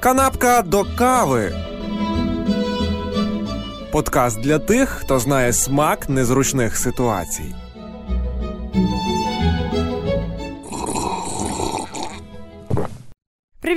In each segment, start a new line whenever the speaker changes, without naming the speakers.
Канапка до кави. Подкаст для тих, хто знає смак незручних ситуацій.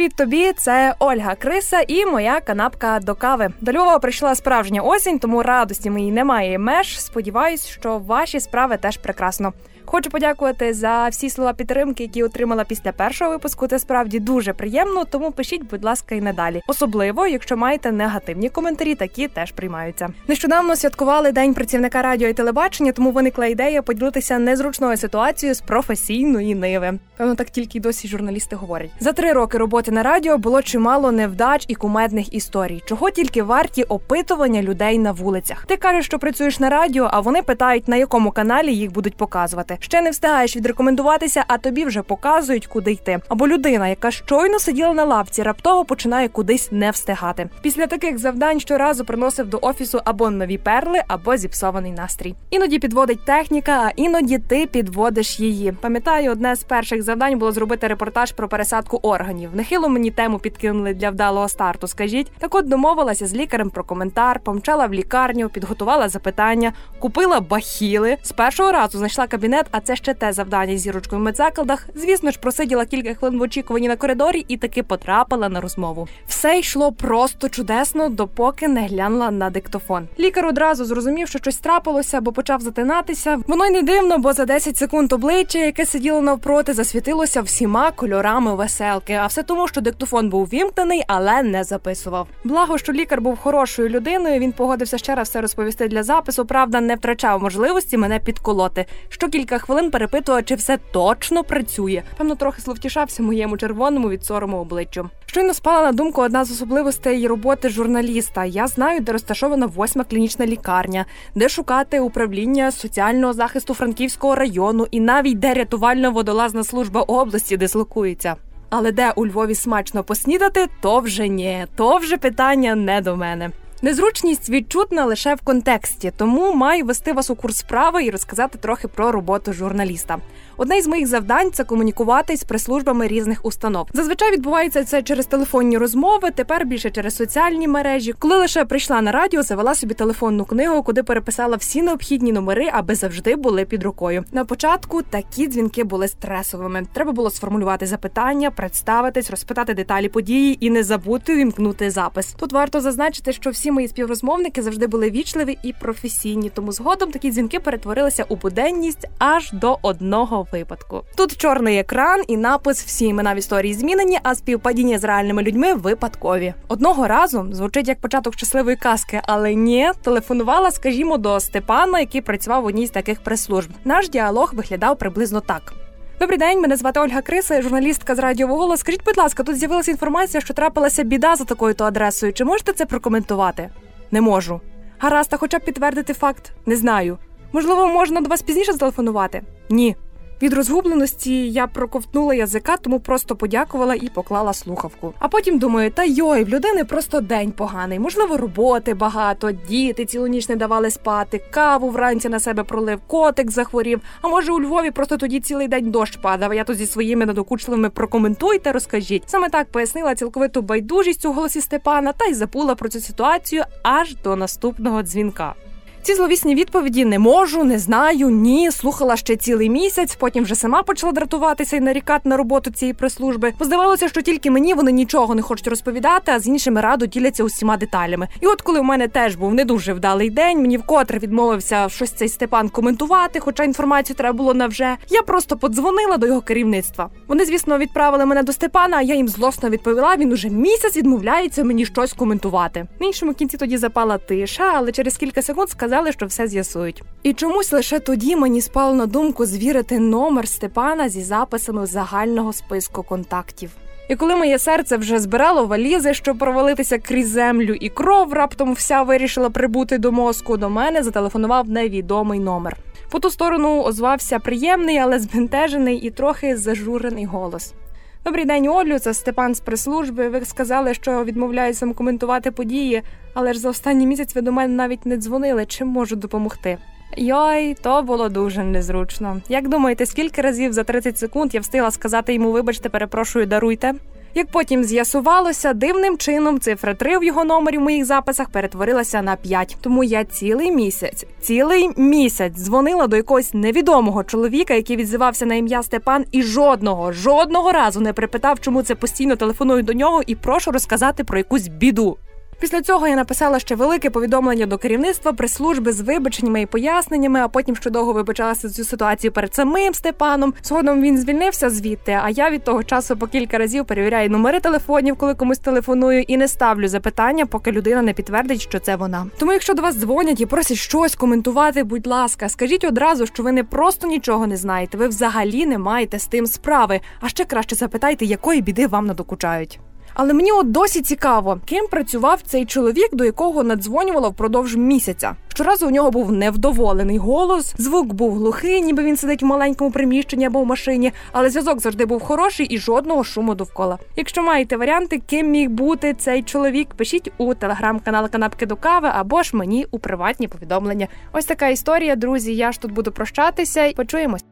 Привіт тобі, це Ольга Криса і моя канапка до кави. До Львова прийшла справжня осінь, тому радості моїй немає меж. Сподіваюсь, що ваші справи теж прекрасно. Хочу подякувати за всі слова підтримки, які отримала після першого випуску. Це справді дуже приємно. Тому пишіть, будь ласка, і надалі. Особливо, якщо маєте негативні коментарі, такі теж приймаються. Нещодавно святкували день працівника радіо і телебачення, тому виникла ідея поділитися незручною ситуацією з професійної ниви. Певно, так тільки й досі журналісти говорять. За три роки роботи на радіо було чимало невдач і кумедних історій, чого тільки варті опитування людей на вулицях. Ти кажеш, що працюєш на радіо, а вони питають, на якому каналі їх будуть показувати. Ще не встигаєш відрекомендуватися, а тобі вже показують, куди йти. Або людина, яка щойно сиділа на лавці, раптово починає кудись не встигати. Після таких завдань щоразу приносив до офісу або нові перли, або зіпсований настрій. Іноді підводить техніка, а іноді ти підводиш її. Пам'ятаю, одне з перших завдань було зробити репортаж про пересадку органів. Нехило мені тему підкинули для вдалого старту. Скажіть, так от домовилася з лікарем про коментар, помчала в лікарню, підготувала запитання, купила бахіли. З першого разу знайшла кабінет, а це ще те завдання зірочкою в медзакладах. Звісно ж, просиділа кілька хвилин в очікуванні на коридорі і таки потрапила на розмову. Все йшло просто чудесно, допоки не глянула на диктофон. Лікар одразу зрозумів, що щось трапилося, бо почав затинатися. Воно й не дивно, бо за 10 секунд обличчя, яке сиділо навпроти, засвітилося всіма кольорами веселки. А все тому, що диктофон був вімкнений, але не записував. Благо, що лікар був хорошою людиною. Він погодився ще раз все розповісти для запису. Правда, не втрачав можливості мене підколоти. Що кілька хвилин перепитував, чи все точно працює. Певно, трохи словтішався моєму червоному від сорому обличчю. Щойно спала на думку одна з особливостей роботи журналіста. Я знаю, де розташована восьма клінічна лікарня, де шукати управління соціального захисту Франківського району і навіть де рятувально-водолазна служба області дислокується. Але де у Львові смачно поснідати, то вже ні, то вже питання не до мене. Незручність відчутна лише в контексті, тому маю вести вас у курс справи і розказати трохи про роботу журналіста. Одне із моїх завдань це комунікувати з прес-службами різних установ. Зазвичай відбувається це через телефонні розмови, тепер більше через соціальні мережі. Коли лише прийшла на радіо, завела собі телефонну книгу, куди переписала всі необхідні номери, аби завжди були під рукою. На початку такі дзвінки були стресовими. Треба було сформулювати запитання, представитись, розпитати деталі події і не забути вімкнути запис. Тут варто зазначити, що всі мої співрозмовники завжди були вічливі і професійні, тому згодом такі дзвінки перетворилися у буденність аж до одного випадку. Тут чорний екран і напис Всі імена в історії змінені, а співпадіння з реальними людьми випадкові. Одного разу звучить як початок щасливої казки, але ні, телефонувала, скажімо, до Степана, який працював в одній з таких прес-служб. Наш діалог виглядав приблизно так. Добрий день, мене звати Ольга Криса, журналістка з радіо «Голос». Скажіть, будь ласка, тут з'явилася інформація, що трапилася біда за такою то адресою. Чи можете це прокоментувати? Не можу. Гаразд, а хоча б підтвердити факт, не знаю. Можливо, можна до вас пізніше зателефонувати? Ні. Від розгубленості я проковтнула язика, тому просто подякувала і поклала слухавку. А потім думаю, та йой, в людини просто день поганий. Можливо, роботи багато, діти цілу ніч не давали спати, каву вранці на себе пролив, котик захворів. А може у Львові просто тоді цілий день дощ падав. Я тут зі своїми надокучливими прокоментуйте, розкажіть. Саме так пояснила цілковиту байдужість у голосі Степана та й забула про цю ситуацію аж до наступного дзвінка. Ці зловісні відповіді не можу, не знаю, ні. Слухала ще цілий місяць. Потім вже сама почала дратуватися і нарікати на роботу цієї прес-служби. Бо здавалося, що тільки мені вони нічого не хочуть розповідати, а з іншими радо діляться усіма деталями. І от коли у мене теж був не дуже вдалий день, мені вкотре відмовився щось цей Степан коментувати, хоча інформацію треба було навже. Я просто подзвонила до його керівництва. Вони, звісно, відправили мене до Степана. а Я їм злосно відповіла. Він уже місяць відмовляється мені щось коментувати. На іншому кінці тоді запала тиша, але через кілька секунд сказав сказали, що все з'ясують. І чомусь лише тоді мені спало на думку звірити номер Степана зі записами загального списку контактів. І коли моє серце вже збирало валізи, щоб провалитися крізь землю, і кров раптом вся вирішила прибути до мозку, до мене зателефонував невідомий номер. По ту сторону озвався приємний, але збентежений і трохи зажурений голос. Добрий день, Олю. Це Степан з прес-служби. Ви сказали, що відмовляюся коментувати події, але ж за останній місяць ви до мене навіть не дзвонили. Чим можу допомогти? Йой, то було дуже незручно. Як думаєте, скільки разів за 30 секунд я встигла сказати йому, вибачте, перепрошую, даруйте? Як потім з'ясувалося, дивним чином цифра 3 в його номері в моїх записах перетворилася на 5. Тому я цілий місяць, цілий місяць дзвонила до якогось невідомого чоловіка, який відзивався на ім'я Степан, і жодного, жодного разу не припитав, чому це постійно телефоную до нього і прошу розказати про якусь біду. Після цього я написала ще велике повідомлення до керівництва прес-служби з вибаченнями і поясненнями. А потім ще довго вибачалася цю ситуацію перед самим Степаном. Згодом він звільнився звідти. А я від того часу по кілька разів перевіряю номери телефонів, коли комусь телефоную, і не ставлю запитання, поки людина не підтвердить, що це вона. Тому, якщо до вас дзвонять і просять щось коментувати, будь ласка, скажіть одразу, що ви не просто нічого не знаєте, ви взагалі не маєте з тим справи. А ще краще запитайте, якої біди вам надокучають. Але мені от досі цікаво, ким працював цей чоловік, до якого надзвонювало впродовж місяця. Щоразу у нього був невдоволений голос, звук був глухий, ніби він сидить в маленькому приміщенні або в машині, але зв'язок завжди був хороший і жодного шуму довкола. Якщо маєте варіанти, ким міг бути цей чоловік, пишіть у телеграм-канал Канапки до кави або ж мені у приватні повідомлення. Ось така історія, друзі. Я ж тут буду прощатися. Почуємось.